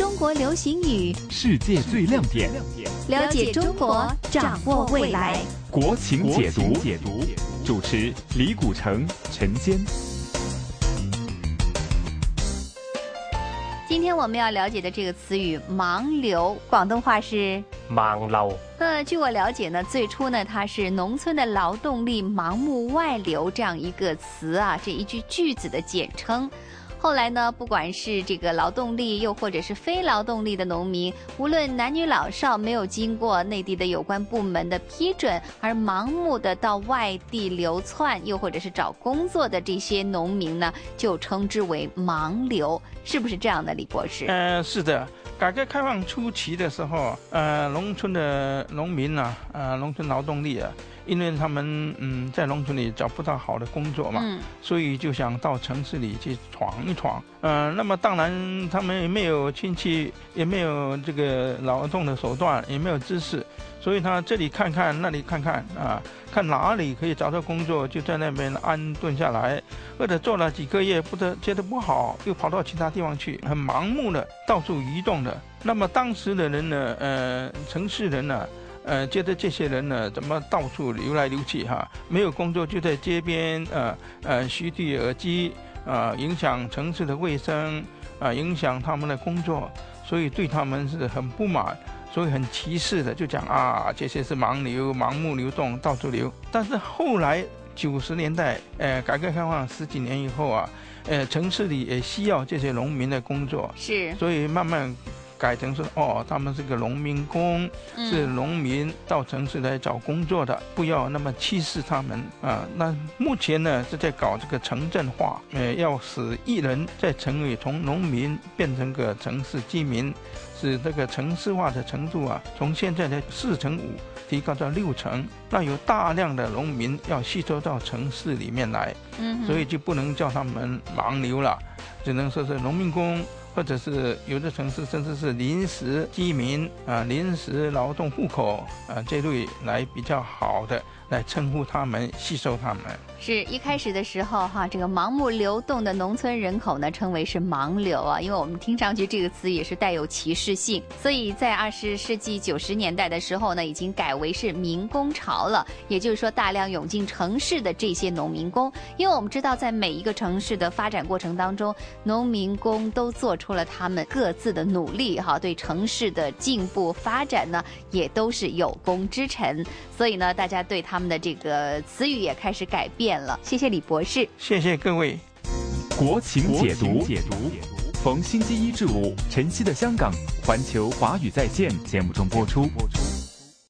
中国流行语，世界最亮点，了解中国，掌握未来。国情解读，解读，主持李古城、陈坚。今天我们要了解的这个词语“盲流”，广东话是盲流。呃，据我了解呢，最初呢，它是农村的劳动力盲目外流这样一个词啊，这一句句子的简称。后来呢，不管是这个劳动力，又或者是非劳动力的农民，无论男女老少，没有经过内地的有关部门的批准，而盲目的到外地流窜，又或者是找工作的这些农民呢，就称之为盲流，是不是这样的，李博士？呃，是的。改革开放初期的时候，呃，农村的农民呢，呃，农村劳动力啊。因为他们嗯在农村里找不到好的工作嘛，所以就想到城市里去闯一闯。嗯，那么当然他们也没有亲戚，也没有这个劳动的手段，也没有知识，所以他这里看看，那里看看啊，看哪里可以找到工作，就在那边安顿下来，或者做了几个月不得觉得不好，又跑到其他地方去，很盲目的到处移动的。那么当时的人呢，呃，城市人呢。呃，觉得这些人呢，怎么到处流来流去哈？没有工作就在街边，呃呃，虚地而居，啊，影响城市的卫生，啊，影响他们的工作，所以对他们是很不满，所以很歧视的，就讲啊，这些是盲流、盲目流动，到处流。但是后来九十年代，呃，改革开放十几年以后啊，呃，城市里也需要这些农民的工作，是，所以慢慢。改成说哦，他们是个农民工，是农民到城市来找工作的，不要那么歧视他们啊。那目前呢是在搞这个城镇化，呃，要使一人在城里从农民变成个城市居民，使这个城市化的程度啊，从现在的四成五提高到六成。那有大量的农民要吸收到城市里面来，嗯所以就不能叫他们盲流了，只能说是农民工。或者是有的城市甚至是临时居民啊，临时劳动户口啊，这类来比较好的来称呼他们，吸收他们。是一开始的时候哈，这个盲目流动的农村人口呢，称为是盲流啊，因为我们听上去这个词也是带有歧视性，所以在二十世纪九十年代的时候呢，已经改为是民工潮了，也就是说大量涌进城市的这些农民工，因为我们知道在每一个城市的发展过程当中，农民工都做出了他们各自的努力哈，对城市的进步发展呢，也都是有功之臣，所以呢，大家对他们的这个词语也开始改变。了，谢谢李博士，谢谢各位。国情解读，解读，逢星期一至五，晨曦的香港，环球华语在线节目中播出。播出